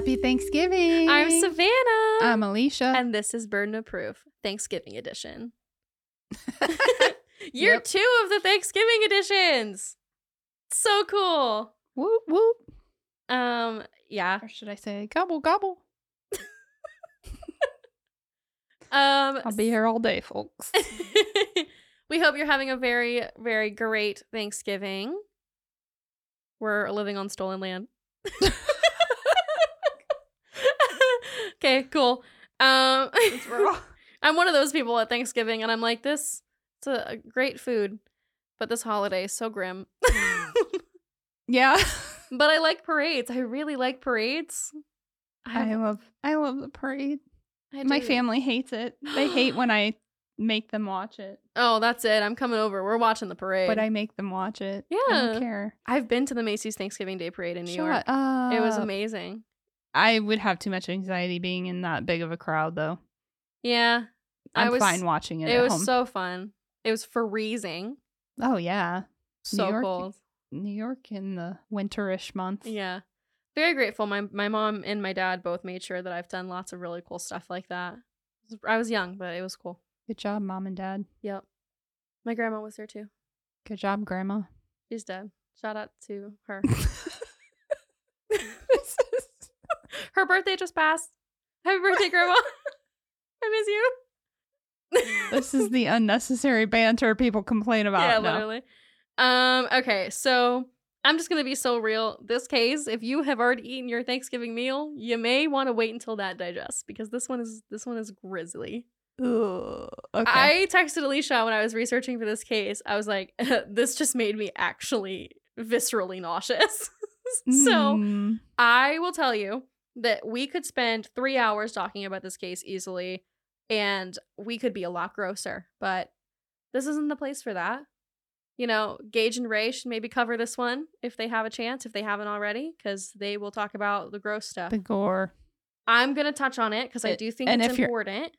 Happy Thanksgiving. I'm Savannah. I'm Elysia. and this is Burden of Proof, Thanksgiving edition. Year Yep. two of the Thanksgiving editions. So cool. whoop whoop. Um, yeah. Or should I say gobble gobble? Um, I'll be here all day, folks. we hope you're having a very, very great Thanksgiving. We're living on stolen land. Okay, cool. Um, I'm one of those people at Thanksgiving, and I'm like, this. It's a, a great food, but this holiday is so grim. yeah. but I like parades. I really like parades. I have- love I love the parade. I My family hates it. They hate when I make them watch it. Oh, that's it. I'm coming over. We're watching the parade. But I make them watch it. Yeah. I don't care. I've been to the Macy's Thanksgiving Day Parade in New Shut York. up. It was amazing. I would have too much anxiety being in that big of a crowd though. Yeah, I I'm was- fine watching it, it was home. so fun. It was freezing. oh yeah. So York- cold. New York in the winterish months. Yeah. Very grateful. My my mom and my dad both made sure that I've done lots of really cool stuff like that. I was young, but it was cool. Good job, mom and dad. Yep. My grandma was there too. Good job, grandma. She's dead. Shout out to her. this is her birthday just passed. Happy birthday, grandma. I miss you. this is the unnecessary banter people complain about. yeah, now. literally. Um, okay, so I'm just gonna be so real. This case, if you have already eaten your Thanksgiving meal, you may want to wait until that digests because this one is this one is grisly. Ugh. Okay. I texted Elysia when I was researching for this case. I was like, this just made me actually viscerally nauseous. so Mm. I will tell you that we could spend three hours talking about this case easily, and we could be a lot grosser, but this isn't the place for that. You know, Gage and Ray should maybe cover this one if they have a chance, if they haven't already, because they will talk about the gross stuff. the gore. I'm going to touch on it because I do think and it's important.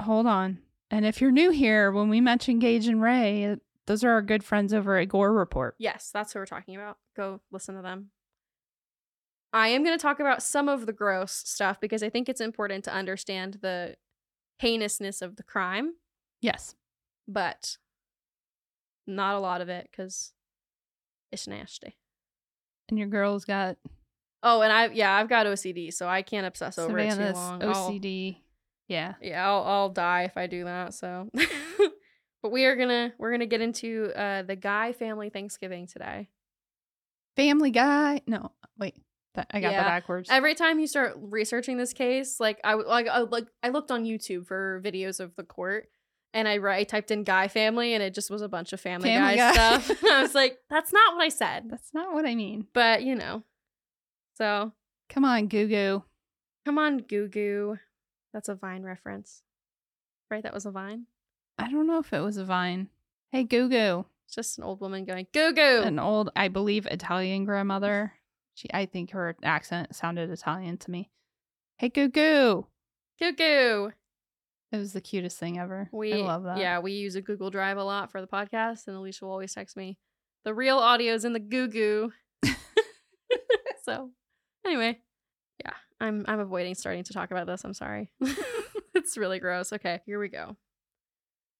Hold on. And if you're new here, when we mention Gage and Ray, those are our good friends over at Gore Report. Yes, that's who we're talking about. Go listen to them. I am going to talk about some of the gross stuff because I think it's important to understand the heinousness of the crime. Yes. but not a lot of it because it's nasty. And your girl's got Oh, and I yeah, I've got OCD, so I can't obsess over it too long. I'll- OCD. Yeah. yeah, I'll I'll die if I do that. So, but we are gonna we're gonna get into uh the Guy family Thanksgiving today. Family Guy. No, wait. I got Yeah. that backwards. Every time you start researching this case, like I like I, like I looked on YouTube for videos of the court. And I, I typed in Guy family, and it just was a bunch of Family, Family Guy, Guy. stuff. I was like, "That's not what I said." That's not what I mean. But you know, so Come on, Goo Goo. Come on, Goo Goo. That's a Vine reference. Right? That was a Vine. I don't know if it was a vine. Hey, Goo Goo. It's just an old woman going, Goo Goo. An old, I believe, Italian grandmother. She, I think her accent sounded Italian to me. Hey, Goo Goo. Goo Goo. It was the cutest thing ever. We I love that. Yeah, we use a Google Drive a lot for the podcast, and Elysia will always text me. The real audio's in the Goo Goo. so anyway. Yeah. I'm I'm avoiding starting to talk about this. I'm sorry. it's really gross. Okay, here we go.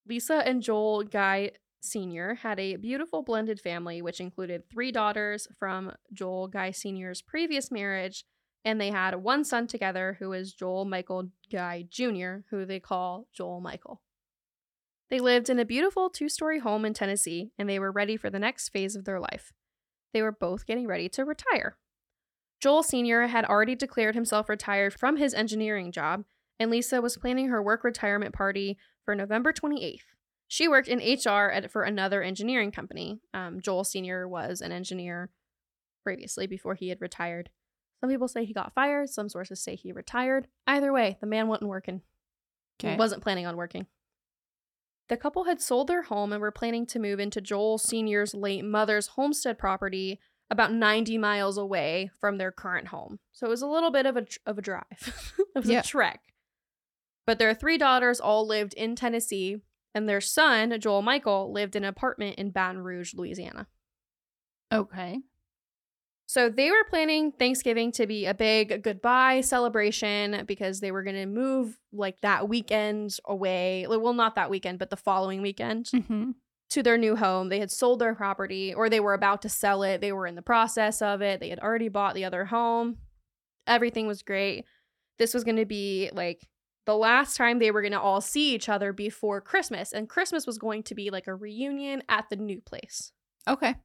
Lisa and Joel Guy Sr. had a beautiful blended family, which included three daughters from Joel Guy Sr.'s previous marriage, and they had one son together who is Joel Michael Guy Jr., who they call Joel Michael. They lived in a beautiful two story home in Tennessee, and they were ready for the next phase of their life. They were both getting ready to retire. Joel Sr. had already declared himself retired from his engineering job, and Lisa was planning her work retirement party for November 28th. She worked in HR at, for another engineering company. Um, Joel Sr. was an engineer previously before he had retired. Some people say he got fired, some sources say he retired. Either way, the man wasn't working. He Okay. wasn't planning on working. The couple had sold their home and were planning to move into Joel Sr.'s late mother's homestead property about 90 miles away from their current home. So it was a little bit of a of a drive. it was Yeah. a trek. But their three daughters all lived in Tennessee, and their son, Joel Michael, lived in an apartment in Baton Rouge, Louisiana. Okay. So they were planning Thanksgiving to be a big goodbye celebration because they were going to move like that weekend away. Well, not that weekend, but the following weekend Mm-hmm. to their new home. They had sold their property or they were about to sell it. They were in the process of it. They had already bought the other home. Everything was great. This was going to be like the last time they were going to all see each other before Christmas. And Christmas was going to be like a reunion at the new place. Okay.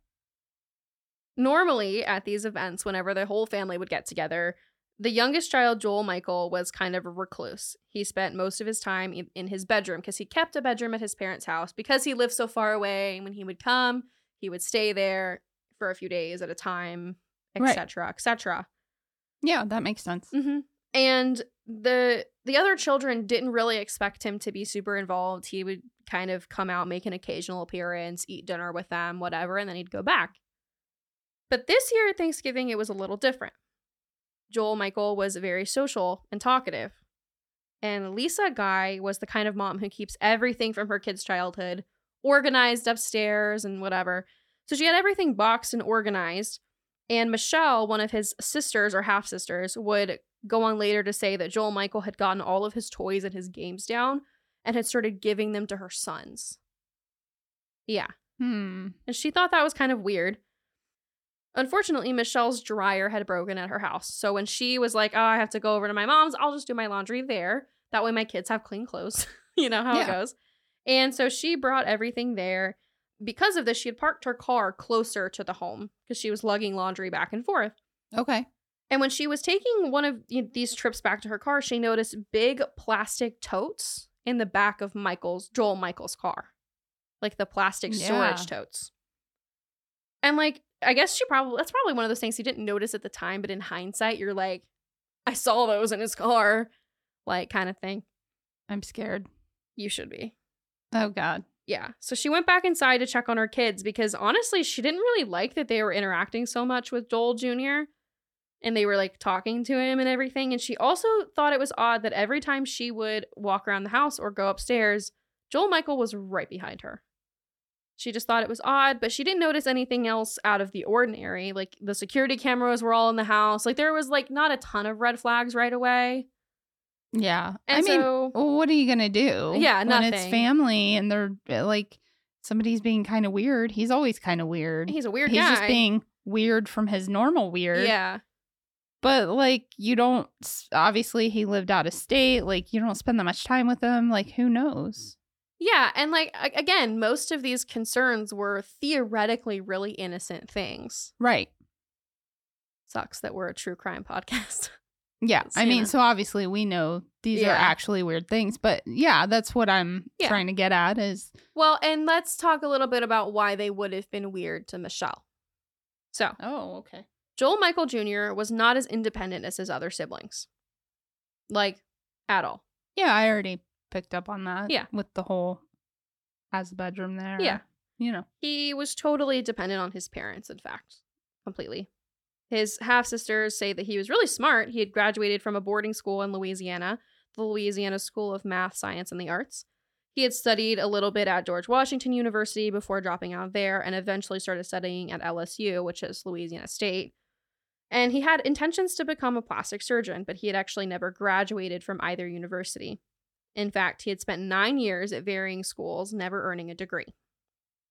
Normally, at these events, whenever the whole family would get together, the youngest child, Joel Michael, was kind of a recluse. He spent most of his time in, his bedroom because he kept a bedroom at his parents' house because he lived so far away. And when he would come, he would stay there for a few days at a time, Right. etc., etc. Yeah, that makes sense. Mm-hmm. And the the other children didn't really expect him to be super involved. He would kind of come out, make an occasional appearance, eat dinner with them, whatever, and then he'd go back. But this year at Thanksgiving, it was a little different. Joel Michael was very social and talkative. And Lisa Guy was the kind of mom who keeps everything from her kid's childhood organized upstairs and whatever. So she had everything boxed and organized. And Michelle, one of his sisters or half sisters, would go on later to say that Joel Michael had gotten all of his toys and his games down and had started giving them to her sons. Yeah. Hmm. And she thought that was kind of weird. Unfortunately, Michelle's dryer had broken at her house. So when she was like, Oh, I have to go over to my mom's, I'll just do my laundry there. That way my kids have clean clothes. you know how it goes. And so she brought everything there. Because of this, she had parked her car closer to the home because she was lugging laundry back and forth. Okay. And when she was taking one of these trips back to her car, she noticed big plastic totes in the back of Michael's Joel Michael's car. Like the plastic Yeah. storage totes. And like I guess she probably that's probably one of those things you didn't notice at the time, but in hindsight you're like I saw those in his car, like kind of thing. I'm scared. You should be. Oh God. Yeah. So she went back inside to check on her kids because honestly, she didn't really like that they were interacting so much with Joel Jr. and they were like talking to him and everything. And she also thought it was odd that every time she would walk around the house or go upstairs, Joel Michael was right behind her. She just thought it was odd, but she didn't notice anything else out of the ordinary. Like the security cameras were all in the house. Like there was like not a ton of red flags right away. Yeah. And I mean, so well, what are you gonna do? Yeah, when it's family and they're uh, like somebody's being kind of weird. He's always kind of weird. he's a weird He's guy. just being weird from his normal weird. Yeah. But like you don't obviously he lived out of state. Like you don't spend that much time with him. Like who knows? Yeah, and like again, most of these concerns were theoretically really innocent things. Right. Sucks that we're a true crime podcast. Yeah. I mean, know. so obviously we know these Yeah. are actually weird things, but yeah, that's what I'm Yeah. trying to get at is well, and let's talk a little bit about why they would have been weird to Michelle. So, Oh, okay. Joel Michael Jr. was not as independent as his other siblings. Like, at all. Yeah, I already picked up on that. Yeah. With the whole has a bedroom there. Yeah. You know. He was totally dependent on his parents, in fact, completely. His half sisters say that he was really smart. He had graduated from a boarding school in Louisiana, the Louisiana School of Math, Science, and the Arts. He had studied a little bit at George Washington University before dropping out there and eventually started studying at LSU, which is Louisiana State. And he had intentions to become a plastic surgeon, but he had actually never graduated from either university. In fact, he had spent nine years at varying schools, never earning a degree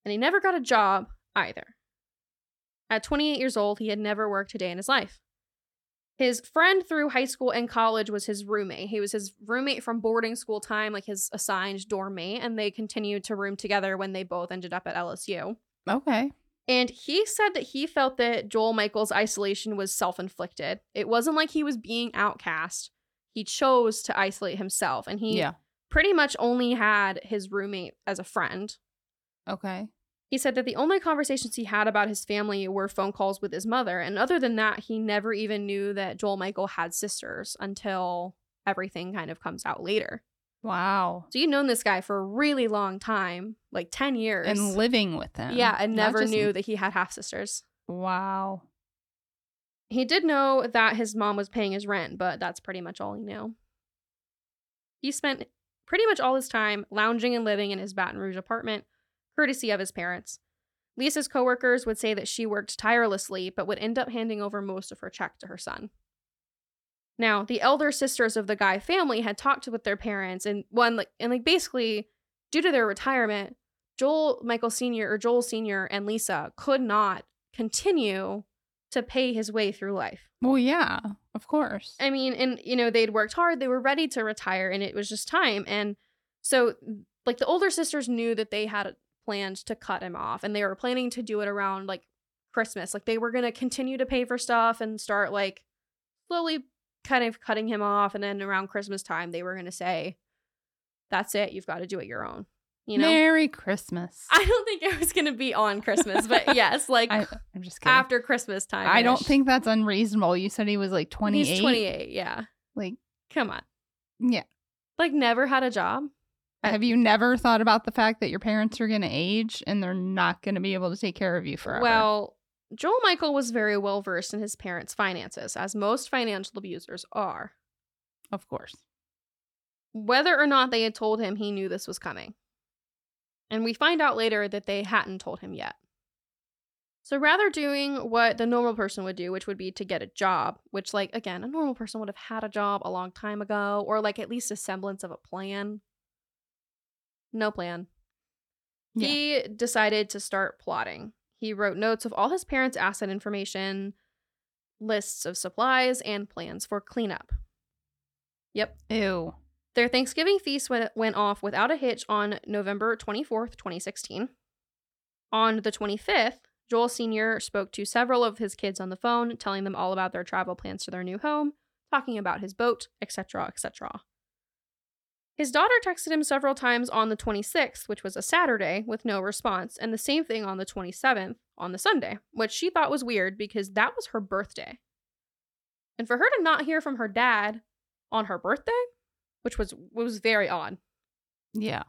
and he never got a job either. At 28 years old, he had never worked a day in his life. His friend through high school and college was his roommate. He was his roommate from boarding school time, like his assigned dorm mate, and they continued to room together when they both ended up at LSU. Okay. And he said that he felt that Joel Michael's isolation was self inflicted. It wasn't like he was being outcast. He chose to isolate himself, and he yeah. pretty much only had his roommate as a friend. Okay. He said that the only conversations he had about his family were phone calls with his mother. And other than that, he never even knew that Joel Michael had sisters until everything kind of comes out later. Wow. So you've known this guy for a really long time, like 10 years. And living with him. yeah, and Not never just- knew that he had half sisters. Wow. He did know that his mom was paying his rent, but that's pretty much all he knew. He spent pretty much all his time lounging and living in his Baton Rouge apartment, courtesy of his parents. Lisa's coworkers would say that she worked tirelessly, but would end up handing over most of her check to her son. Now, the elder sisters of the Guy family had talked with their parents, and one like and like basically, due to their retirement, Joel Michael Sr. or Joel Sr. and Lisa could not continue to pay his way through life. Well, yeah, of course. I mean, and you know, they'd worked hard, they were ready to retire, and it was just time. And so, like, the older sisters knew that they had planned to cut him off, and they were planning to do it around like Christmas. Like, they were going to continue to pay for stuff and start like slowly kind of cutting him off. And then around Christmas time, they were going to say, That's it, you've got to do it your own. You know? Merry Christmas. I don't think it was going to be on Christmas, but yes, like I, am just kidding. after Christmas time. I don't think that's unreasonable. You said he was like 28. He's 28, yeah. Like, Come on. yeah. Like, never had a job. Have you never thought about the fact that your parents are going to age and they're not going to be able to take care of you forever? Well, Joel Michael was very well versed in his parents' finances, as most financial abusers are, of course. whether or not they had told him he knew this was coming. And we find out later that they hadn't told him yet. So rather doing what the normal person would do, which would be to get a job, which, like, again, a normal person would have had a job a long time ago, or like at least a semblance of a plan. No plan. Yeah. He decided to start plotting. He wrote notes of all his parents' asset information, lists of supplies, and plans for cleanup. Yep. Ew. Their Thanksgiving feast went, off without a hitch on November 24th, 2016. On the 25th, Joel Sr. spoke to several of his kids on the phone, telling them all about their travel plans to their new home, talking about his boat, etc., etc. His daughter texted him several times on the 26th, which was a Saturday, with no response, and the same thing on the 27th, on the Sunday, which she thought was weird because that was her birthday. And for her to not hear from her dad on her birthday, which was was very odd. Yeah.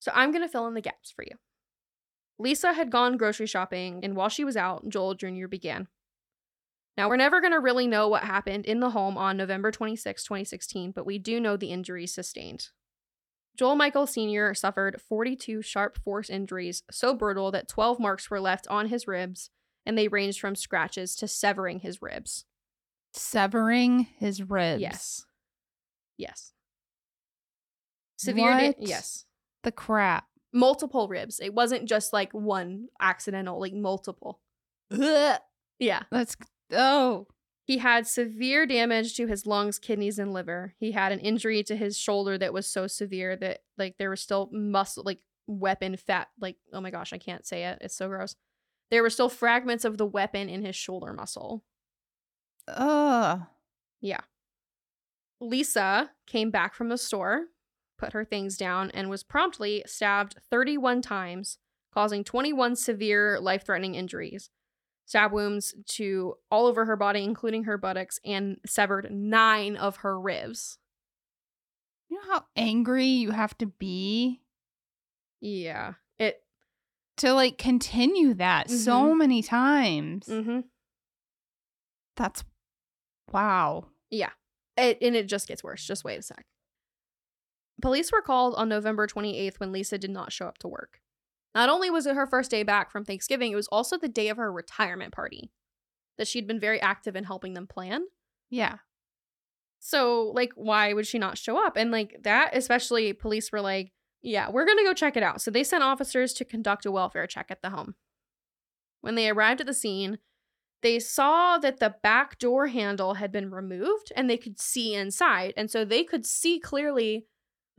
So I'm going to fill in the gaps for you. Lisa had gone grocery shopping, and while she was out, Joel Jr. began. Now, we're never going to really know what happened in the home on November 26, 2016, but we do know the injuries sustained. Joel Michael Sr. suffered 42 sharp force injuries, so brutal that 12 marks were left on his ribs, and they ranged from scratches to severing his ribs. Severing his ribs. Yes. Yes. Severe. da- yes. The crap. multiple ribs. It wasn't just like one accidental, like multiple. Ugh. Yeah. That's oh. He had severe damage to his lungs, kidneys, and liver. He had an injury to his shoulder that was so severe that like there was still muscle like weapon fat like oh my gosh, I can't say it. It's so gross. There were still fragments of the weapon in his shoulder muscle. Ugh. Yeah. Lisa came back from the store, put her things down, and was promptly stabbed 31 times, causing 21 severe life threatening injuries. Stab wounds to all over her body, including her buttocks, and severed nine of her ribs. You know how angry you have to be Yeah. It. to like continue that so Mhm. many times. Mm-hmm. That's wow. Yeah. It, and it just gets worse. Just wait a sec. Police were called on November 28th when Lisa did not show up to work. Not only was it her first day back from Thanksgiving, it was also the day of her retirement party that she'd been very active in helping them plan. Yeah. So, like, why would she not show up? And, like, that, especially, police were like, yeah, we're going to go check it out. So they sent officers to conduct a welfare check at the home. When they arrived at the scene, they saw that the back door handle had been removed and they could see inside. And so they could see clearly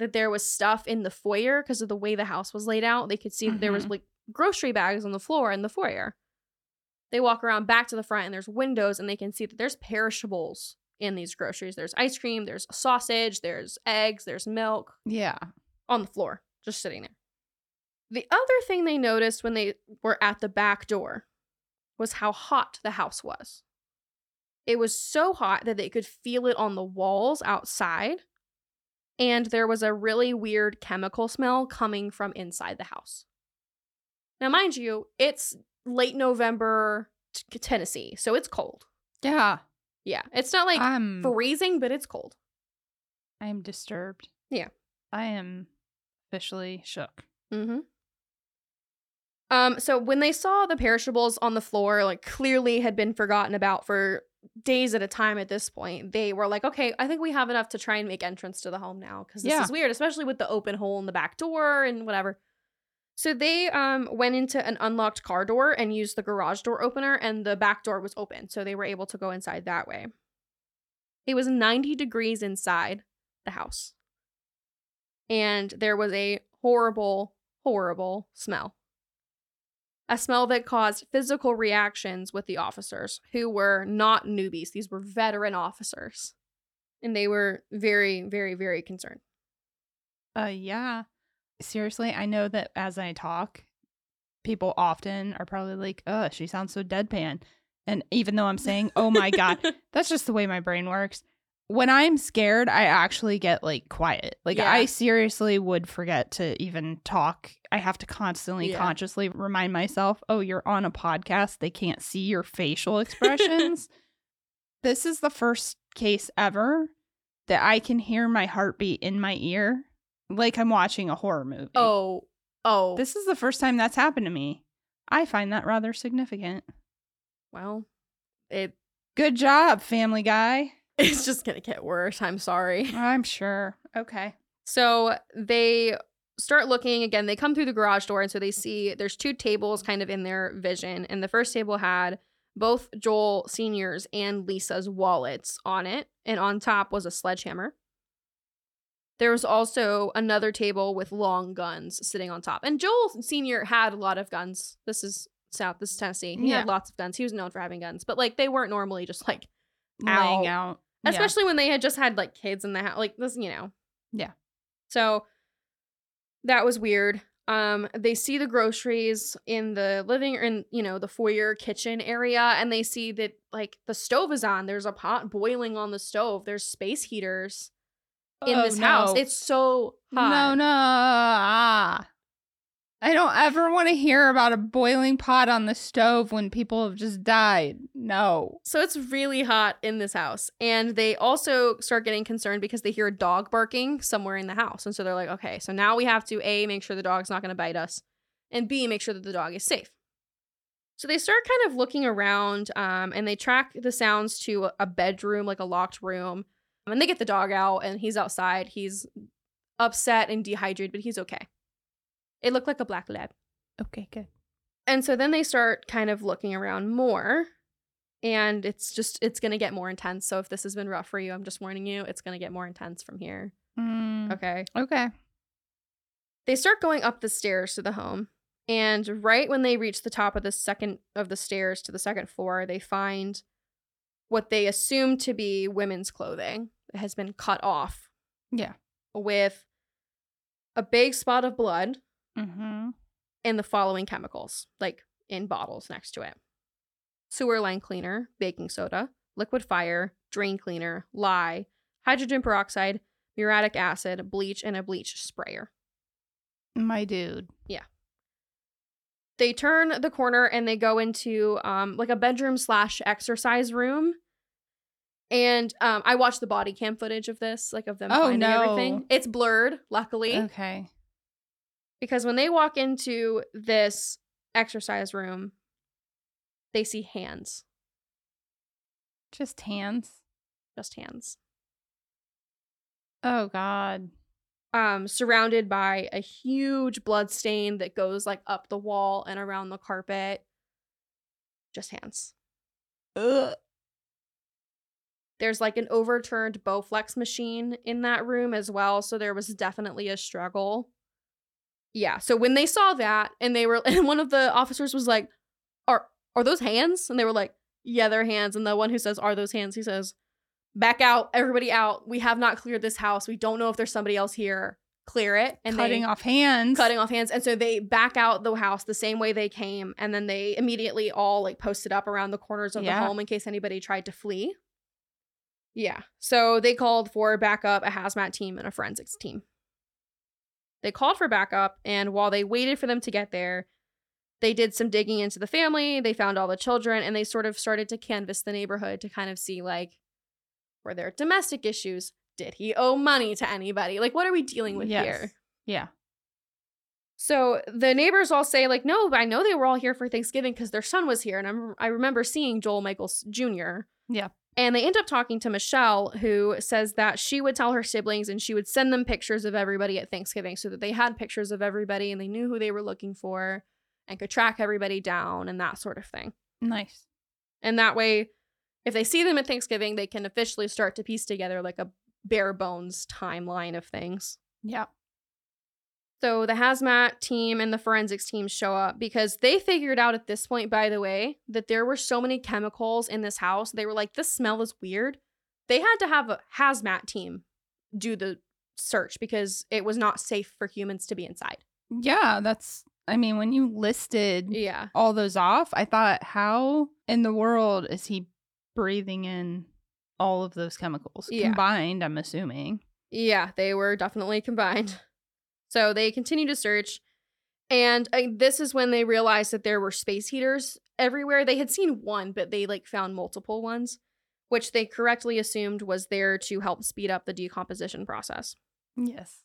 that there was stuff in the foyer because of the way the house was laid out. They could see that there was Mhm. like grocery bags on the floor in the foyer. They walk around back to the front and there's windows and they can see that there's perishables in these groceries. There's ice cream, there's sausage, there's eggs, there's milk Yeah. on the floor, just sitting there. The other thing they noticed when they were at the back door was how hot the house was. It was so hot that they could feel it on the walls outside, and there was a really weird chemical smell coming from inside the house. Now, mind you, it's late November, t- Tennessee, so it's cold. Yeah. Yeah, it's not like I'm freezing, but it's cold. I am disturbed. Yeah. I am officially shook. Mm-hmm. Um, so when they saw the perishables on the floor, like clearly had been forgotten about for days at a time at this point, they were like, okay, I think we have enough to try and make entrance to the home now because this Yeah. is weird, especially with the open hole in the back door and whatever. So they um went into an unlocked car door and used the garage door opener, and the back door was open, so they were able to go inside that way. It was 90 degrees inside the house. And there was a horrible, horrible smell. A smell that caused physical reactions with the officers, who were not newbies. These were veteran officers. And they were very, very, very concerned. Uh, yeah. Seriously, I know that as I talk, people often are probably like, "Uh, she sounds so deadpan," and even though I'm saying, "Oh my god," that's just the way my brain works. When I'm scared, I actually get like quiet. Like Yeah. I seriously would forget to even talk. I have to constantly Yeah. consciously remind myself, "Oh, you're on a podcast. They can't see your facial expressions." this is the first case ever that I can hear my heartbeat in my ear like I'm watching a horror movie. Oh, oh. This is the first time that's happened to me. I find that rather significant. well, it Good job, Family Guy. it's just gonna get worse. I'm sorry. Oh, I'm sure. Okay. So they start looking again. They come through the garage door, and so they see there's two tables kind of in their vision. And the first table had both Joel Senior's and Lisa's wallets on it, and on top was a sledgehammer. There was also another table with long guns sitting on top. And Joel Senior had a lot of guns. This is South. This is Tennessee. He Yeah. had lots of guns. He was known for having guns, but like they weren't normally just like Laying Ow. out. Yeah. especially when they had just had like kids in the house like this you know Yeah. so that was weird um they see the groceries in the living in you know the foyer kitchen area and they see that like the stove is on there's a pot boiling on the stove there's space heaters in Oh, this house it's so hot No, no. Ah. I don't ever want to hear about a boiling pot on the stove when people have just died. No. So it's really hot in this house. And they also start getting concerned because they hear a dog barking somewhere in the house. And so they're like, okay, so now we have to A, make sure the dog's not going to bite us, and B, make sure that the dog is safe. So they start kind of looking around um, and they track the sounds to a bedroom, like a locked room. And they get the dog out and he's outside. He's upset and dehydrated, but he's okay. It looked like a black lab. Okay, good. And so then they start kind of looking around more. And it's just, it's going to get more intense. So if this has been rough for you, I'm just warning you, it's going to get more intense from here. Mm, Okay. okay. They start going up the stairs to the home. And right when they reach the top of the second of the stairs to the second floor, they find what they assume to be women's clothing that has been cut off Yeah. with a big spot of blood Mm-hmm. and the following chemicals, like in bottles next to it sewer line cleaner, baking soda, liquid fire, drain cleaner, lye, hydrogen peroxide, muriatic acid, bleach, and a bleach sprayer. My dude. Yeah. They turn the corner and they go into um, like a bedroom slash exercise room. And um, I watched the body cam footage of this, like of them Oh, finding no. everything. It's blurred, luckily. Okay. Because when they walk into this exercise room, they see hands, Just hands. just hands, Oh God. um, surrounded by a huge blood stain that goes like up the wall and around the carpet. Just hands. Ugh. There's like an overturned Bowflex machine in that room as well, so there was definitely a struggle. Yeah, so when they saw that and they were and one of the officers was like, "Are are those hands?" And they were like, "Yeah, they're hands." And the one who says, "Are those hands?" he says, "Back out, everybody out. We have not cleared this house. We don't know if there's somebody else here. Clear it." And Cutting off hands. cutting off hands. And so they back out the house the same way they came. And then they immediately all like posted up around the corners of Yeah. the home in case anybody tried to flee. Yeah. So they called for backup, a hazmat team, and a forensics team. They called for backup. And while they waited for them to get there, they did some digging into the family. They found all the children and they sort of started to canvass the neighborhood to kind of see like, were there domestic issues? Did he owe money to anybody? Like, what are we dealing with Yes. here? Yeah. So the neighbors all say like, "No, I know they were all here for Thanksgiving because their son was here." And I'm, I remember seeing Joel Michaels Jr. Yeah. And they end up talking to Michelle, who says that she would tell her siblings and she would send them pictures of everybody at Thanksgiving so that they had pictures of everybody and they knew who they were looking for and could track everybody down and that sort of thing. Nice. And that way, if they see them at Thanksgiving, they can officially start to piece together like a bare bones timeline of things. Yeah. So the hazmat team and the forensics team show up because they figured out at this point, by the way, that there were so many chemicals in this house. They were like, this smell is weird. They had to have a hazmat team do the search because it was not safe for humans to be inside. Yeah, that's I mean, when you listed Yeah. all those off, I thought, how in the world is he breathing in all of those chemicals Yeah. combined? I'm assuming. Yeah, they were definitely combined. So they continue to search. And uh, this is when they realized that there were space heaters everywhere. They had seen one, but they like found multiple ones, which they correctly assumed was there to help speed up the decomposition process. Yes.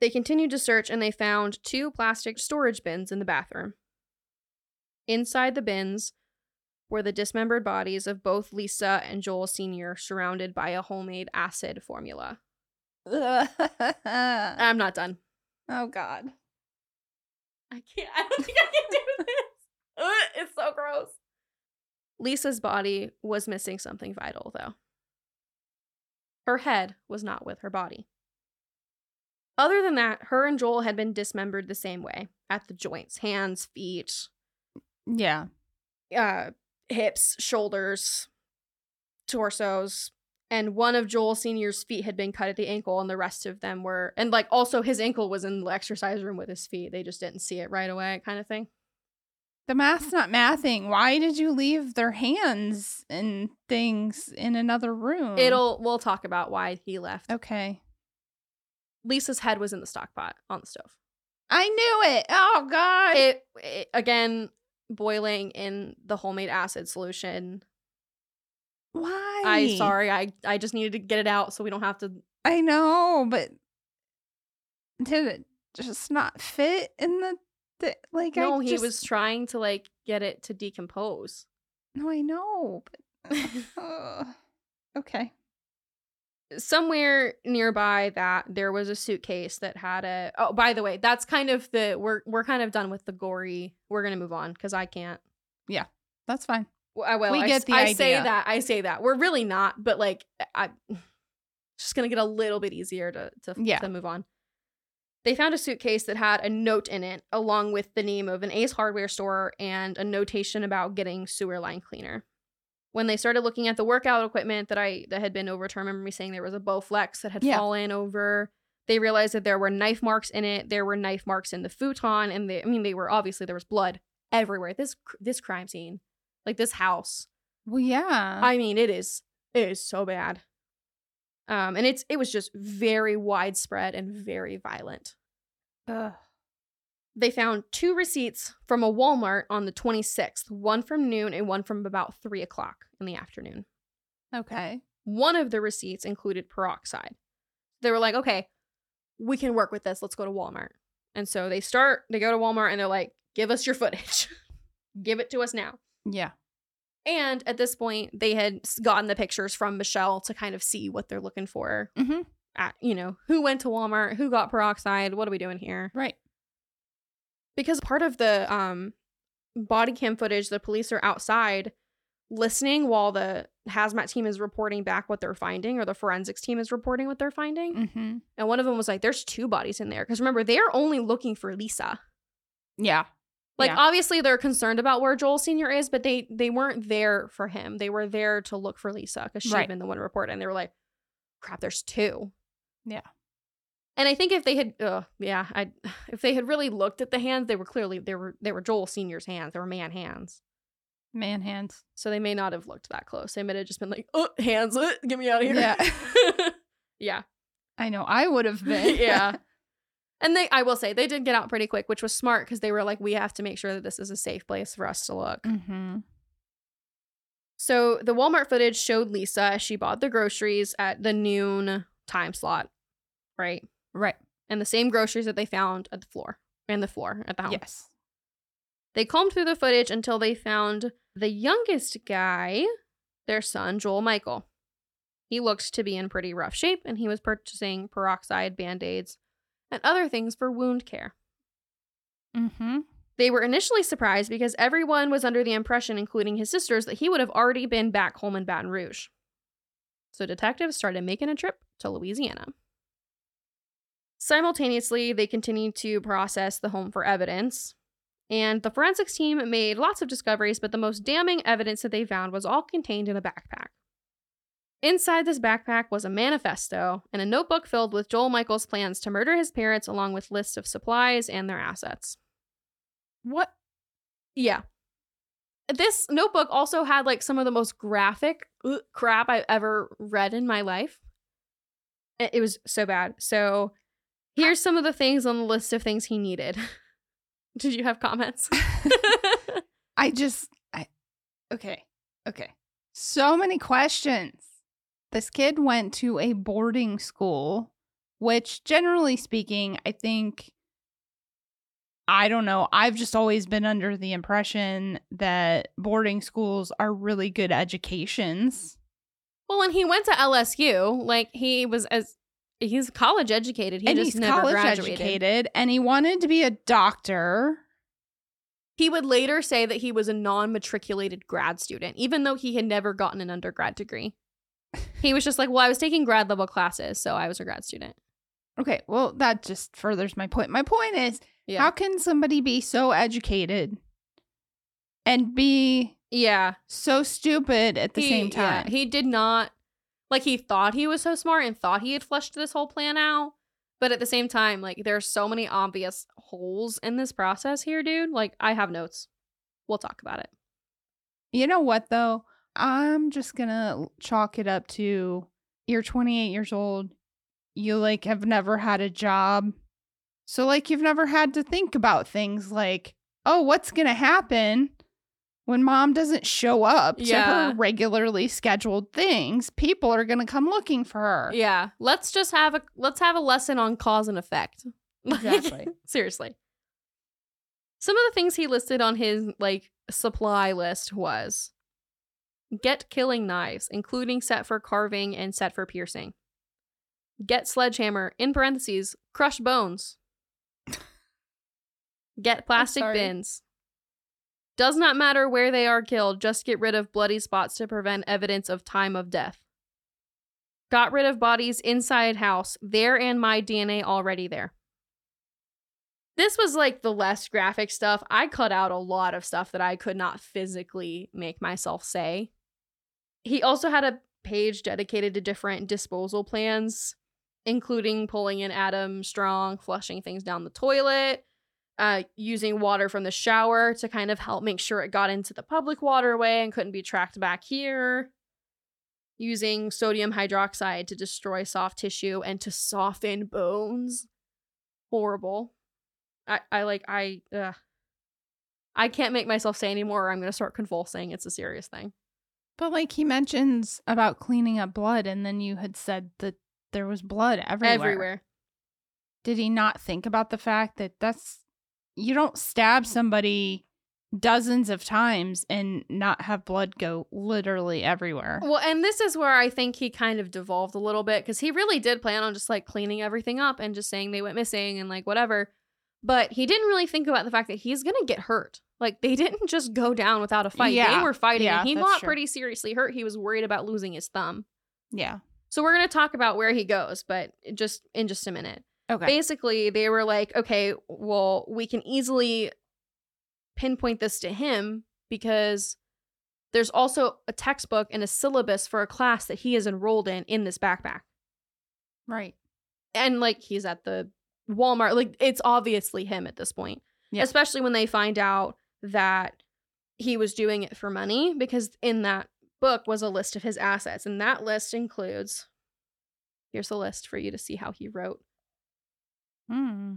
They continued to search and they found two plastic storage bins in the bathroom. Inside the bins were the dismembered bodies of both Lisa and Joel Sr., surrounded by a homemade acid formula. I'm not done. Oh God. I can't. I don't think I can do this. Ugh, it's so gross. Lisa's body was missing something vital, though. Her head was not with her body. Other than that, her and Joel had been dismembered the same way at the joints hands, feet, Yeah. uh, hips, shoulders, torsos. And one of Joel Sr.'s feet had been cut at the ankle, and the rest of them were, and like also his ankle was in the exercise room with his feet. They just didn't see it right away, kind of thing. The math's not mathing. Why did you leave their hands and things in another room? It'll, we'll talk about why he left. Okay. Lisa's head was in the stock pot on the stove. I knew it. Oh God. It, it again, boiling in the homemade acid solution. Why? I sorry, I I just needed to get it out so we don't have to. I know, but did it just not fit in the, the like? No, I he just, was trying to like get it to decompose. No, I know, but Ugh. Uh, okay. somewhere nearby that there was a suitcase that had a oh by the way that's kind of the we're we're kind of done with the gory we're gonna move on because i can't Yeah, That's fine. Well, We I, get the I say that i say that we're really not but like i it's just gonna get a little bit easier to to, Yeah. to move on they found a suitcase that had a note in it along with the name of an ace hardware store and a notation about getting sewer line cleaner when they started looking at the workout equipment that I that had been overturned, remember me saying there was a Bowflex that had Yeah. fallen over. They realized that there were knife marks in it. There were knife marks in the futon, and they, I mean, they were obviously there was blood everywhere. This this crime scene, like this house, Well, yeah. I mean, it is it is so bad. Um, and it's it was just very widespread and very violent. Ugh. They found two receipts from a Walmart on the 26th, one from noon and one from about three o'clock in the afternoon. Okay. One of the receipts included peroxide. They were like, okay, we can work with this. Let's go to Walmart. And so they start, they go to Walmart and they're like, give us your footage. give it to us now. Yeah. And at this point, they had gotten the pictures from Michelle to kind of see what they're looking for Mm-hmm. at, you know, who went to Walmart, who got peroxide, what are we doing here? Right. because part of the um body cam footage the police are outside listening while the hazmat team is reporting back what they're finding or the forensics team is reporting what they're finding Mm-hmm. and one of them was like there's two bodies in there because remember they're only looking for lisa Yeah. Like Yeah. obviously they're concerned about where joel senior is but they they weren't there for him they were there to look for lisa because she'd Right. been the one report, and they were like crap there's two Yeah. and I think if they had, uh, yeah, I, if they had really looked at the hands, they were clearly they were they were Joel Senior's hands. They were man hands. Man hands. So they may not have looked that close. They might have just been like, "Oh, hands, uh, get me out of here." Yeah. yeah, I know. I would have been. yeah. And they, I will say, they did get out pretty quick, which was smart because they were like, "We have to make sure that this is a safe place for us to look." mm-hmm. So the Walmart footage showed Lisa as she bought the groceries at the noon time slot, right? Right. And the same groceries that they found at the floor. and the floor at the house. Yes. They combed through the footage until they found the youngest guy, their son, Joel Michael. He looked to be in pretty rough shape and he was purchasing peroxide, band aids, and other things for wound care. Mm-hmm. They were initially surprised because everyone was under the impression, including his sisters, that he would have already been back home in Baton Rouge. So detectives started making a trip to Louisiana. Simultaneously, they continued to process the home for evidence. And the forensics team made lots of discoveries, but the most damning evidence that they found was all contained in a backpack. Inside this backpack was a manifesto and a notebook filled with Joel Michael's plans to murder his parents, along with lists of supplies and their assets. What? Yeah. This notebook also had like some of the most graphic uh, crap I've ever read in my life. It it was so bad. So here's some of the things on the list of things he needed. Did you have comments? I just I okay. Okay. So many questions. This kid went to a boarding school, which generally speaking, I think I don't know. I've just always been under the impression that boarding schools are really good educations. well, and he went to LSU. Like he was as he's college educated. He and just never graduated. educated and he wanted to be a doctor. He would later say that he was a non-matriculated grad student, even though he had never gotten an undergrad degree. He was just like, "Well, I was taking grad level classes, so I was a grad student." Okay, well, that just furthers my point. My point is Yeah. how can somebody be so educated and be Yeah. so stupid at the He- same yeah, time? he did not like he thought he was so smart and thought he had fleshed this whole plan out. But at the same time, like there's so many obvious holes in this process here, dude. Like I have notes. We'll talk about it. You know what though? I'm just gonna chalk it up to you're 28 years old. You like have never had a job. So like you've never had to think about things like, oh, what's gonna happen when mom doesn't show up to her regularly scheduled things? People are gonna come looking for her. Yeah. Let's just have a let's have a lesson on cause and effect. Exactly. seriously. Some of the things he listed on his like supply list was get killing knives, including set for carving and set for piercing. Get sledgehammer, in parentheses, crush bones. Get plastic bins. Does not matter where they are killed, just get rid of bloody spots to prevent evidence of time of death. Got rid of bodies inside house, there and my DNA already there. This was like the less graphic stuff. I cut out a lot of stuff that I could not physically make myself say. He also had a page dedicated to different disposal plans, including pulling in Adam Strong, flushing things down the toilet, uh, using water from the shower to kind of help make sure it got into the public waterway and couldn't be tracked back here. Using sodium hydroxide to destroy soft tissue and to soften bones. Horrible. I, I like I ugh. I can't make myself say anymore or I'm gonna start convulsing. It's a serious thing. But like he mentions about cleaning up blood, and then you had said that there was blood everywhere. Everywhere. Did he not think about the fact that that's you don't stab somebody dozens of times and not have blood go literally everywhere? Well, and this is where I think he kind of devolved a little bit because he really did plan on just like cleaning everything up and just saying they went missing and like whatever. But he didn't really think about the fact that he's gonna get hurt. Like they didn't just go down without a fight. Yeah. They were fighting Yeah, and he got true. pretty seriously hurt. He was worried about losing his thumb. Yeah. So we're gonna talk about where he goes, but just in just a minute. Okay. basically they were like okay well we can easily pinpoint this to him because there's also a textbook and a syllabus for a class that he is enrolled in in this backpack right. and like he's at the walmart like it's obviously him at this point Yeah. especially when they find out that he was doing it for money because in that book was a list of his assets and that list includes here's a list for you to see how he wrote Hmm.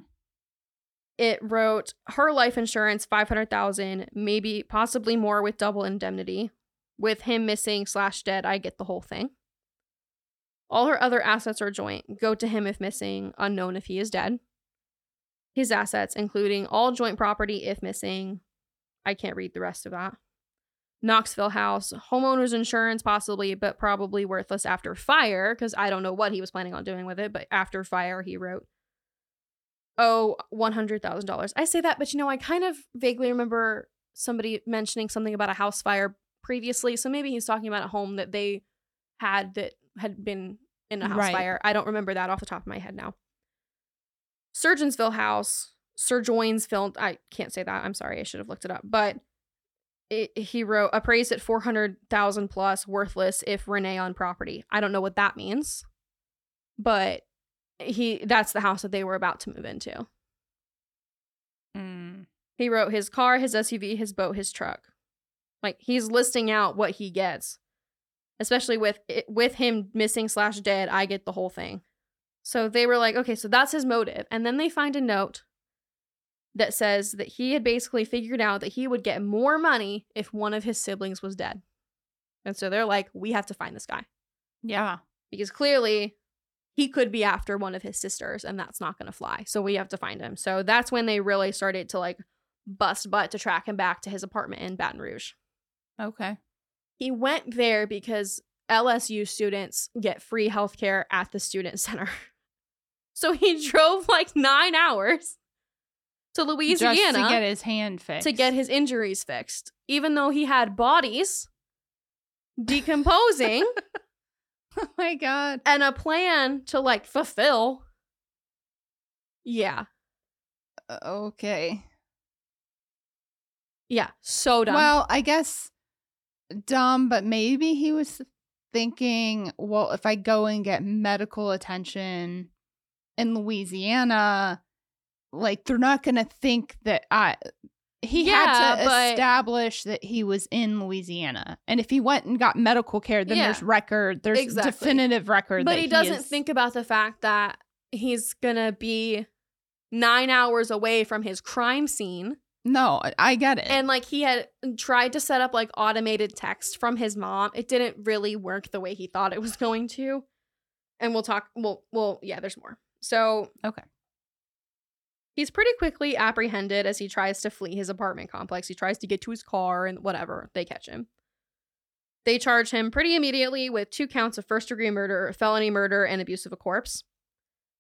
it wrote her life insurance 500000 maybe possibly more with double indemnity with him missing slash dead i get the whole thing all her other assets are joint go to him if missing unknown if he is dead his assets, including all joint property if missing. I can't read the rest of that. Knoxville house, homeowners insurance, possibly, but probably worthless after fire, because I don't know what he was planning on doing with it. But after fire, he wrote, Oh, $100,000. I say that, but you know, I kind of vaguely remember somebody mentioning something about a house fire previously. So maybe he's talking about a home that they had that had been in a house Right. fire. I don't remember that off the top of my head now. Surgeonsville House, Sir Joinsville. I can't say that. I'm sorry. I should have looked it up. But it, he wrote appraised at 400,000 plus, worthless if Renee on property. I don't know what that means, but he that's the house that they were about to move into. Mm. He wrote his car, his SUV, his boat, his truck. Like he's listing out what he gets. Especially with it, with him missing slash dead, I get the whole thing. So they were like, okay, so that's his motive, and then they find a note that says that he had basically figured out that he would get more money if one of his siblings was dead. And so they're like, we have to find this guy Yeah. because clearly he could be after one of his sisters and that's not going to fly. So we have to find him. So that's when they really started to like bust butt to track him back to his apartment in Baton Rouge. Okay. He went there because LSU students get free healthcare at the student center. So he drove like 9 hours to Louisiana Just to get his hand fixed. to get his injuries fixed, even though he had bodies decomposing oh my god. and a plan to like fulfill. Yeah. Uh, Okay. Yeah. So dumb. Well, I guess dumb, but maybe he was thinking, well, if I go and get medical attention in Louisiana, like they're not going to think that I. He Yeah, had to but- establish that he was in Louisiana, and if he went and got medical care, then Yeah. there's record, there's Exactly. definitive record. but that he doesn't is- think about the fact that he's going to be nine hours away from his crime scene. No, I get it. And like he had tried to set up like automated text from his mom. It didn't really work the way he thought it was going to. And we'll talk. Well, well, yeah, there's more. So okay. He's pretty quickly apprehended as he tries to flee his apartment complex. He tries to get to his car and whatever. They catch him. They charge him pretty immediately with two counts of first degree murder, felony murder, and abuse of a corpse.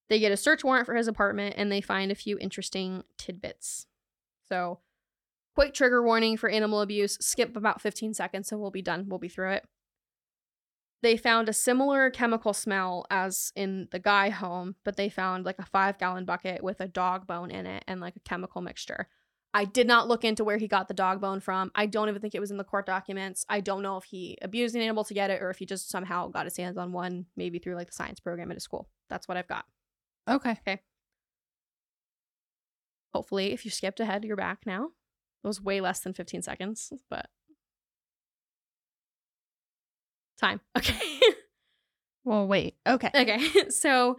They get a search warrant for his apartment and they find a few interesting tidbits. So, quick trigger warning for animal abuse. Skip about 15 seconds and we'll be done. We'll be through it. They found a similar chemical smell as in the Guy home, but they found like a five gallon bucket with a dog bone in it and like a chemical mixture. I did not look into where he got the dog bone from. I don't even think it was in the court documents. I don't know if he abused an animal to get it or if he just somehow got his hands on one, maybe through like the science program at his school. That's what I've got. Okay. Okay. Hopefully, if you skipped ahead, you're back now. It was way less than 15 seconds, but time. Okay. Well, wait. Okay. okay. So,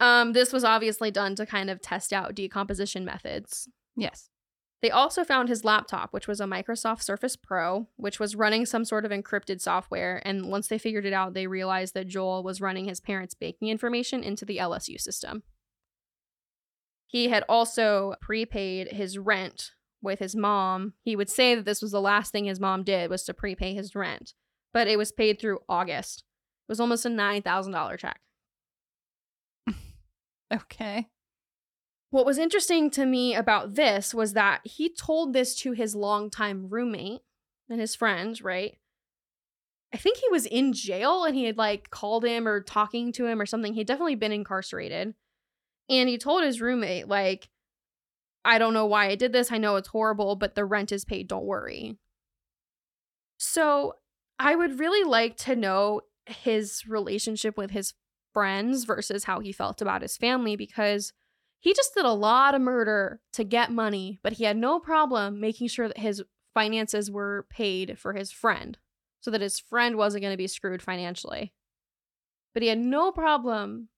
um, this was obviously done to kind of test out decomposition methods. Yes. They also found his laptop, which was a Microsoft Surface Pro, which was running some sort of encrypted software. And once they figured it out, they realized that Joel was running his parents' banking information into the LSU system. He had also prepaid his rent with his mom. He would say that this was the last thing his mom did was to prepay his rent, but it was paid through August. It was almost a $9,000 check. Okay. What was interesting to me about this was that he told this to his longtime roommate and his friends, right? I think he was in jail and he had like called him or talking to him or something. He'd definitely been incarcerated. And he told his roommate, like, I don't know why I did this. I know it's horrible, but the rent is paid. Don't worry. So I would really like to know his relationship with his friends versus how he felt about his family because he just did a lot of murder to get money, but he had no problem making sure that his finances were paid for his friend so that his friend wasn't going to be screwed financially. But he had no problem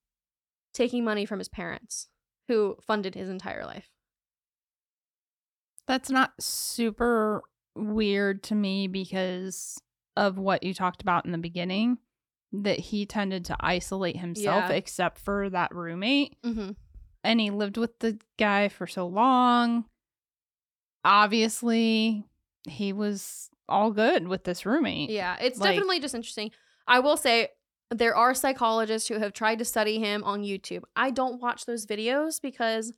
taking money from his parents who funded his entire life. That's not super weird to me because of what you talked about in the beginning that he tended to isolate himself Yeah. except for that roommate. Mm-hmm. and he lived with the guy for so long. Obviously, he was all good with this roommate. Yeah, it's Like- definitely just interesting. I will say there are psychologists who have tried to study him on YouTube. I don't watch those videos because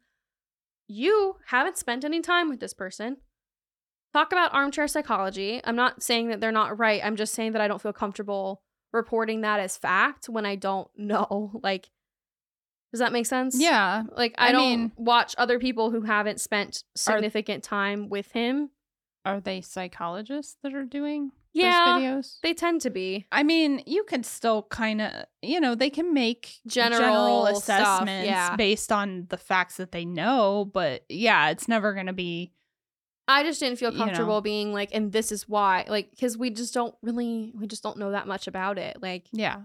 you haven't spent any time with this person. Talk about armchair psychology. I'm not saying that they're not right. I'm just saying that I don't feel comfortable reporting that as fact when I don't know. Like, does that make sense? Yeah. Like, I, I don't mean- watch other people who haven't spent significant time with him. Are they psychologists that are doing Yeah, those videos? they tend to be. I mean, you could still kind of, you know, they can make General stuff, assessments yeah. based on the facts that they know, but yeah, it's never going to be. I just didn't feel You know. comfortable being like, and this is why, like, because we just don't really, we just don't know that much about it. Like, Yeah.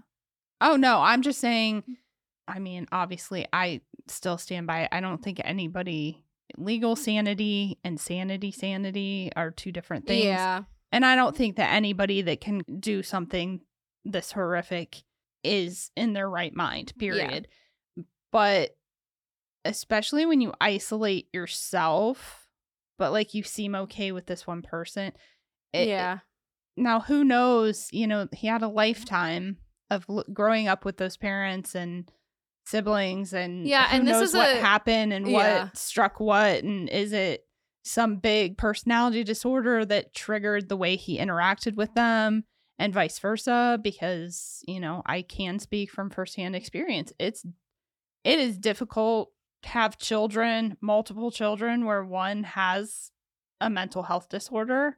Oh no, I'm just saying. I mean, obviously, I still stand by. it. I don't think anybody legal sanity and sanity sanity are two different things. yeah, And I don't think that anybody that can do something this horrific is in their right mind, period. But especially when you isolate yourself, but like you seem okay with this one person. it- yeah, Now, who knows? You know, he had a mm-hmm. lifetime of l- growing up with those parents and siblings and Yeah, who and this knows is what a- happened and Yeah. what struck what and is it some big personality disorder that triggered the way he interacted with them and vice versa because you know i can speak from firsthand experience it's it is difficult have children multiple children where one has a mental health disorder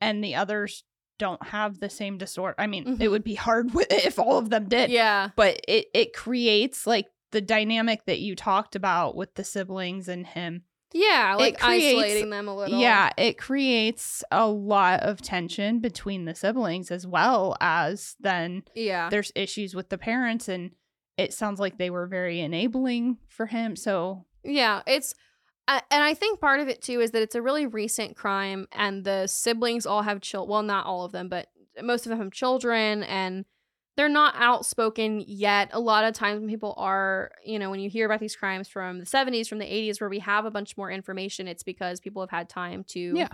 and the others don't have the same disorder i mean Mhm. it would be hard with if all of them did yeah, but it it creates like the dynamic that you talked about with the siblings and him yeah, like creates- isolating them a little. yeah, it creates a lot of tension between the siblings as well as then yeah, there's issues with the parents and it sounds like they were very enabling for him. So, yeah. It's, uh, and I think part of it too is that it's a really recent crime, and the siblings all have children. Well, not all of them, but most of them have children, and they're not outspoken yet. A lot of times when people are, you know, when you hear about these crimes from the 70s, from the 80s, where we have a bunch more information, it's because people have had time to Yeah.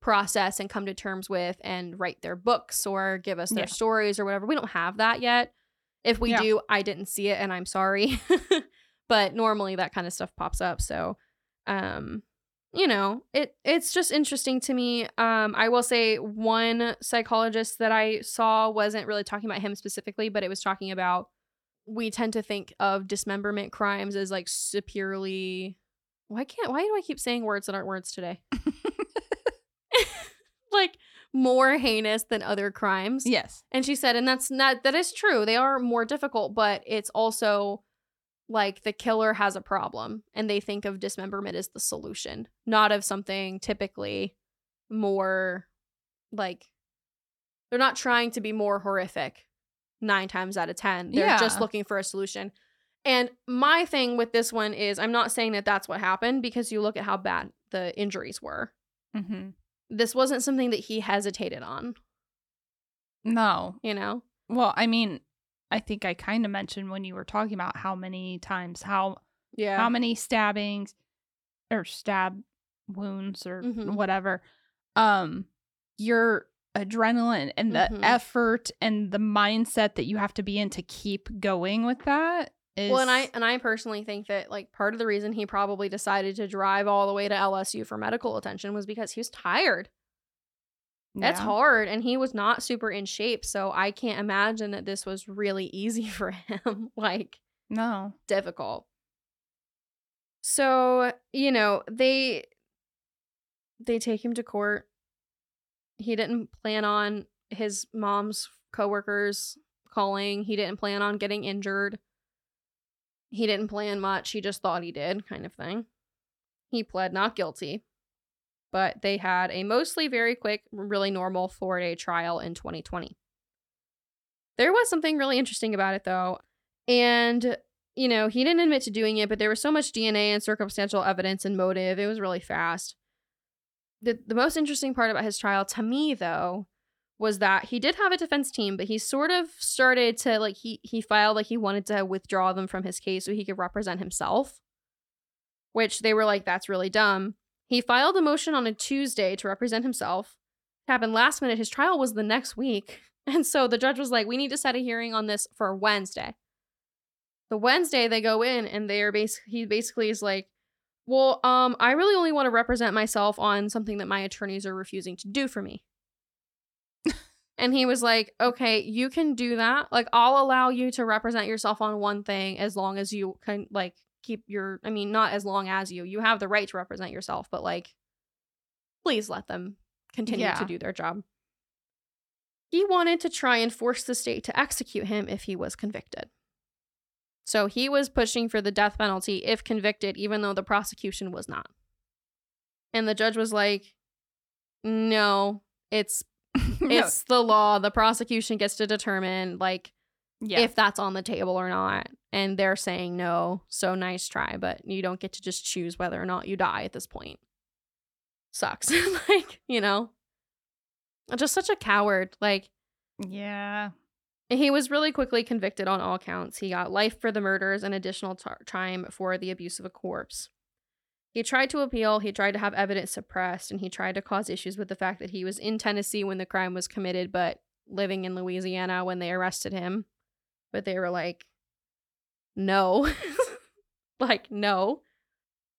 process and come to terms with and write their books or give us their Yeah. stories or whatever. We don't have that yet. If we Yeah. do, I didn't see it and I'm sorry. but normally that kind of stuff pops up. So, um, you know, it it's just interesting to me. Um, I will say one psychologist that I saw wasn't really talking about him specifically, but it was talking about we tend to think of dismemberment crimes as like superiorly. Why can't? Why do I keep saying words that aren't words today? like more heinous than other crimes. yes. And she said, and that's not that is true. They are more difficult, but it's also like the killer has a problem and they think of dismemberment as the solution, not of something typically more like they're not trying to be more horrific nine times out of ten. They're just looking for a solution. And my thing with this one is I'm not saying that that's what happened because you look at how bad the injuries were. hmm This wasn't something that he hesitated on, No. you know? Well, I mean, I think I kind of mentioned when you were talking about how many times, how Yeah. how many stabbings or stab wounds or Mhm. whatever um your adrenaline and the Mhm. effort and the mindset that you have to be in to keep going with that is Well, and I and I personally think that like part of the reason he probably decided to drive all the way to LSU for medical attention was because he was tired. That's Yeah. hard, and he was not super in shape. So I can't imagine that this was really easy for him. like no difficult. So you know they they take him to court. He didn't plan on his mom's coworkers calling. He didn't plan on getting injured. He didn't plan much. He just thought he did, kind of thing. He pled not guilty. But they had a mostly very quick, really normal four day trial in 2020. There was something really interesting about it, though. And, you know, he didn't admit to doing it, but there was so much DNA and circumstantial evidence and motive. It was really fast. The, the most interesting part about his trial to me, though, was that he did have a defense team, but he sort of started to like he he filed like he wanted to withdraw them from his case so he could represent himself. which they were like, that's really dumb. He filed a motion on a Tuesday to represent himself. It happened last minute. His trial was the next week. And so the judge was like, we need to set a hearing on this for Wednesday. The Wednesday they go in and they're basically he basically is like, well, um, I really only want to represent myself on something that my attorneys are refusing to do for me. And he was like, okay, you can do that. Like, I'll allow you to represent yourself on one thing as long as you can, like, keep your, I mean, not as long as you. You have the right to represent yourself, but, like, please let them continue Yeah. to do their job. He wanted to try and force the state to execute him if he was convicted. So he was pushing for the death penalty if convicted, even though the prosecution was not. And the judge was like, no, it's it's the law. The prosecution gets to determine like yeah. if that's on the table or not. And they're saying no, so nice try, but you don't get to just choose whether or not you die at this point. Sucks. like, you know. Just such a coward. Like yeah. he was really quickly convicted on all counts. He got life for the murders and additional t- time for the abuse of a corpse. He tried to appeal, he tried to have evidence suppressed, and he tried to cause issues with the fact that he was in Tennessee when the crime was committed, but living in Louisiana when they arrested him. But they were like, no. like, no.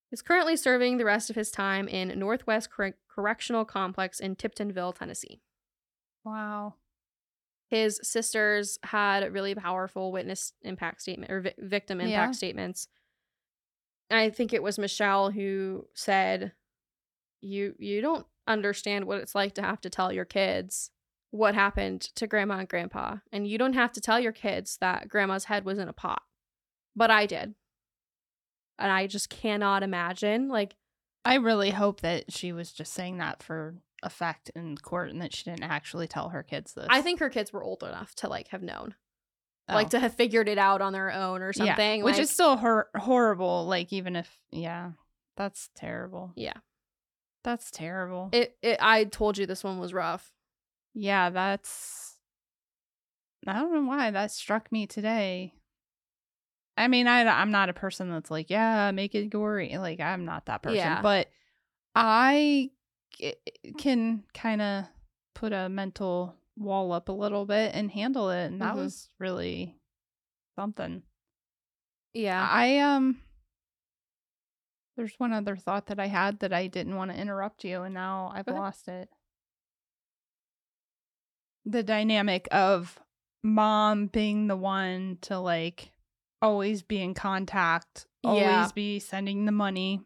He's currently serving the rest of his time in Northwest Corre- Correctional Complex in Tiptonville, Tennessee Wow. his sisters had really powerful witness impact statement or vi- victim impact Yeah. statements. I think it was Michelle who said, "You you don't understand what it's like to have to tell your kids what happened to grandma and grandpa, and you don't have to tell your kids that grandma's head was in a pot, but I did." And I just cannot imagine like I really hope that she was just saying that for effect in court and that she didn't actually tell her kids this. I think her kids were old enough to like have known. Oh. Like to have figured it out on their own or Yeah, something. which like- is still hor- horrible. Like even if yeah, that's terrible. yeah. That's terrible. It, it I told you this one was rough. yeah, that's. I don't know why that struck me today. I mean, I I'm not a person that's like, yeah, make it gory. Like I'm not that person, Yeah. but I c- can kind of put a mental wall up a little bit and handle it, and that Mhm. was really something. Yeah. I um there's one other thought that I had that I didn't want to interrupt you and now I've lost it. The dynamic of mom being the one to like always be in contact, always Yeah. be sending the money.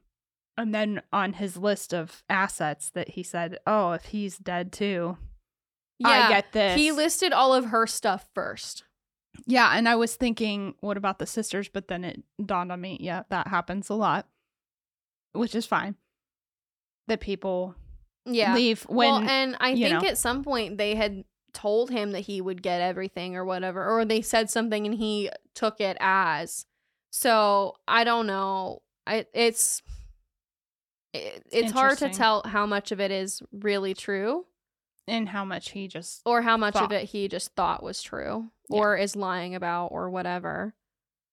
And then on his list of assets that he said, "Oh, if he's dead too, I get this." He listed all of her stuff first. Yeah, and I was thinking, what about the sisters? But then it dawned on me, yeah, that happens a lot, which is fine. That people Yeah. leave when well, and I think know. at some point they had told him that he would get everything or whatever, or they said something and he took it as. So I don't know. I it's it, it's hard to tell how much of it is really true and how much he just or how much Thought. of it he just thought was true Yeah. or is lying about or whatever.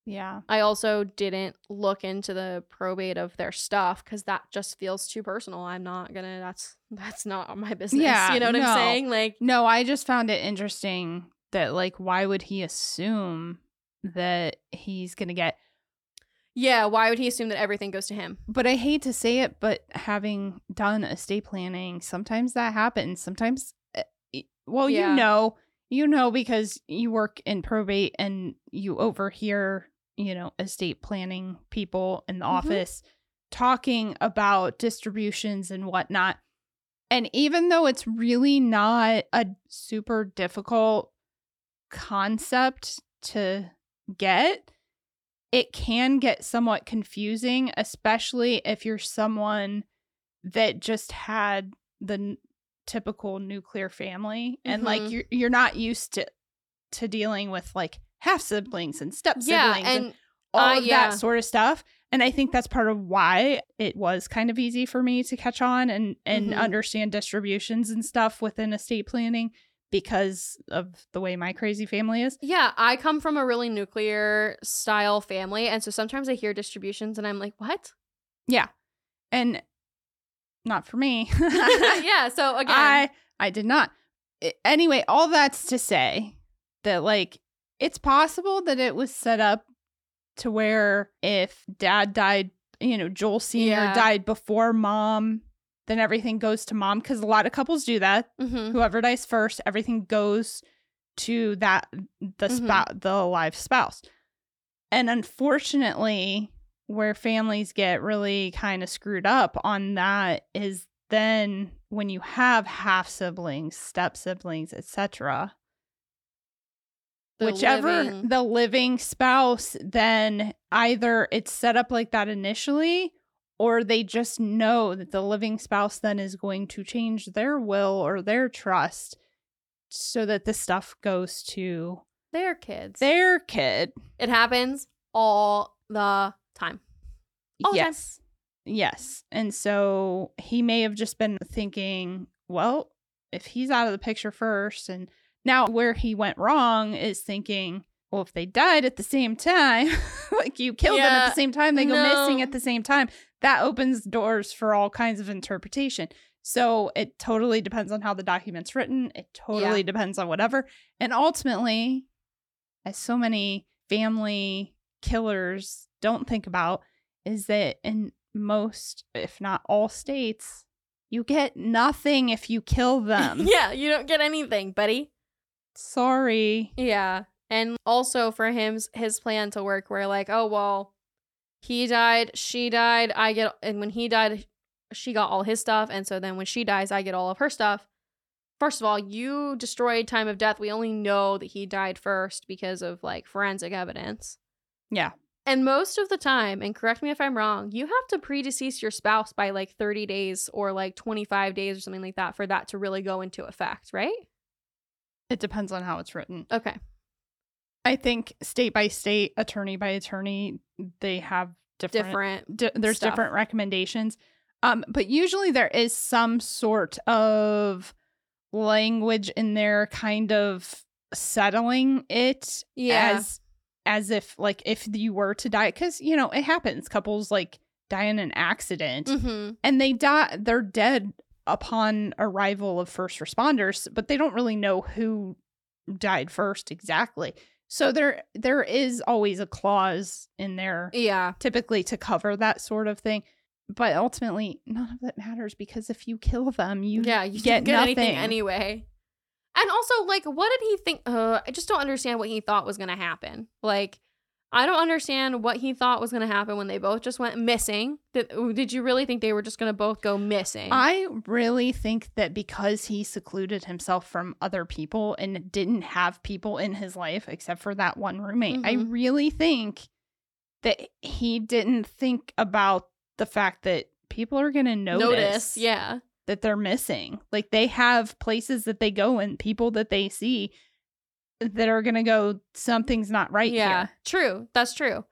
yeah I also didn't look into the probate of their stuff because that just feels too personal. I'm not gonna. That's that's not my business. Yeah, you know what no. I'm saying? Like, no i just found it interesting that like why would he assume that he's gonna get yeah. Why would he assume that everything goes to him? but i hate to say it but having done estate planning sometimes that happens sometimes uh, well Yeah. you know you know because you work in probate and you overhear you know estate planning people in the Mhm. office talking about distributions and whatnot and even though it's really not a super difficult concept to get it can get somewhat confusing, especially if you're someone that just had the n- typical nuclear family and like Mhm. you're you're not used to to dealing with like half siblings and step Yeah, siblings and, and all uh, of yeah. that sort of stuff. And I think that's part of why it was kind of easy for me to catch on and and Mhm. understand distributions and stuff within estate planning because of the way my crazy family is. yeah, I come from a really nuclear style family, and so sometimes I hear distributions, and I'm like, what? Yeah. And not for me. yeah. So again, I I did not. Anyway, all that's to say that like it's possible that it was set up to where if dad died, you know, Joel senior Yeah. died before mom, then everything goes to mom cuz a lot of couples do that. mhm. Whoever dies first, everything goes to that the Mhm. spouse, the alive spouse. And unfortunately, where families get really kind of screwed up on that is then when you have half siblings, step siblings, etc. Whichever living- the living spouse, then either it's set up like that initially, or they just know that the living spouse then is going to change their will or their trust so that the stuff goes to they're kids. their kid. it happens all the time. All the time. yes. Yes. And so he may have just been thinking, well, if he's out of the picture first, and now where he went wrong is thinking, well, if they died at the same time, like you killed them at the same time, they go missing at the same time, that opens doors for all kinds of interpretation. So it totally depends on how the document's written. It totally depends on whatever. And ultimately, as so many family killers don't think about, is that in most, if not all states, you get nothing if you kill them. yeah, you don't get anything, buddy. Sorry. Yeah. And also for him his plan to work where like, oh well, he died, she died, I get and when he died, she got all his stuff, and so then when she dies, I get all of her stuff. First of all, you destroyed time of death. We only know that he died first because of like forensic evidence. Yeah. And most of the time, and correct me if I'm wrong, you have to predecease your spouse by like 30 days or like 25 days or something like that for that to really go into effect, right? It depends on how it's written. Okay. I think state by state, attorney by attorney, they have different, Different. di- there's stuff. different recommendations. Um, but usually there is some sort of language in there kind of settling it Yeah. as as if like if you were to die because you know it happens couples like die in an accident Mm-hmm. and they die they're dead upon arrival of first responders but they don't really know who died first exactly so there there is always a clause in there Yeah. typically to cover that sort of thing but ultimately none of that matters because if you kill them you Yeah, you get get nothing. anyway. And also, like, what did he think? Uh, I just don't understand what he thought was going to happen. Like, I don't understand what he thought was going to happen when they both just went missing. Did, did you really think they were just going to both go missing? I really think that because he secluded himself from other people and didn't have people in his life except for that one roommate, I Mhm. really think that he didn't think about the fact that people are going to notice, Yeah. that they're missing. Like they have places that they go and people that they see that are going to go, something's not right yeah. here. True. That's true.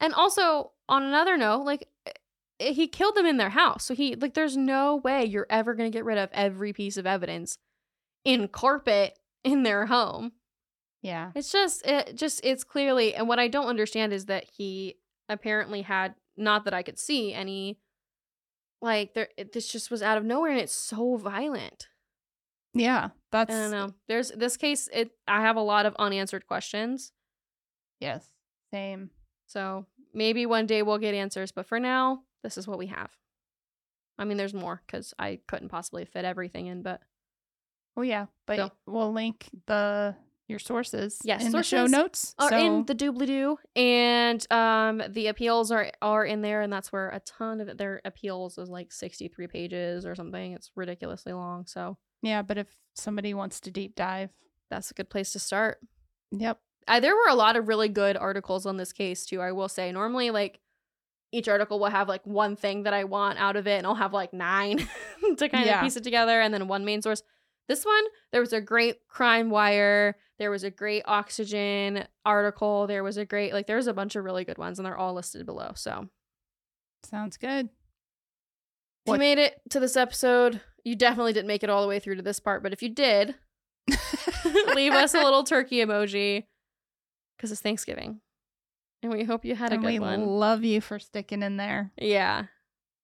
And also, on another note, like, eh, he killed them in their house. So he, like, there's no way you're ever going to get rid of every piece of evidence in carpet in their home. Yeah. It's just it just it's clearly and what I don't understand is that he apparently had not that I could see any like there it, this just was out of nowhere and it's so violent. Yeah. That's, I don't know. There's this case it I have a lot of unanswered questions. yes. Same. So maybe one day we'll get answers, but for now, this is what we have. I mean, there's more cuz I couldn't possibly fit everything in, but Well, yeah, but So- we'll link the your sources Yes, in the show notes. are so in the doobly doo and um the appeals are are in there and that's where a ton of their appeals is like 63 pages or something it's ridiculously long so yeah, but if somebody wants to deep dive, that's a good place to start. Yep, I, there were a lot of really good articles on this case too i will say. Normally like each article will have like one thing that i want out of it and i'll have like nine to kind Yeah. of piece it together and then one main source. This one there was a great crime wire there was a great oxygen article there was a great like there's a bunch of really good ones and they're all listed below so. Sounds good. you made it to this episode you definitely didn't make it all the way through to this part but if you did leave us a little turkey emoji because it's thanksgiving and we hope you had a and good we one love you for sticking in there. Yeah.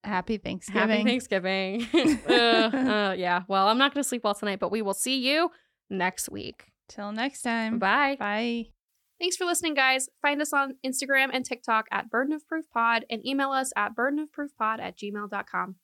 Happy Thanksgiving. Happy Thanksgiving. uh, uh, yeah. Well, I'm not going to sleep well tonight, but we will see you next week. Till next time. Bye. Bye. Thanks for listening, guys. Find us on Instagram and TikTok at Burden of Proof Pod and email us at burdenofproofpod at gmail.com.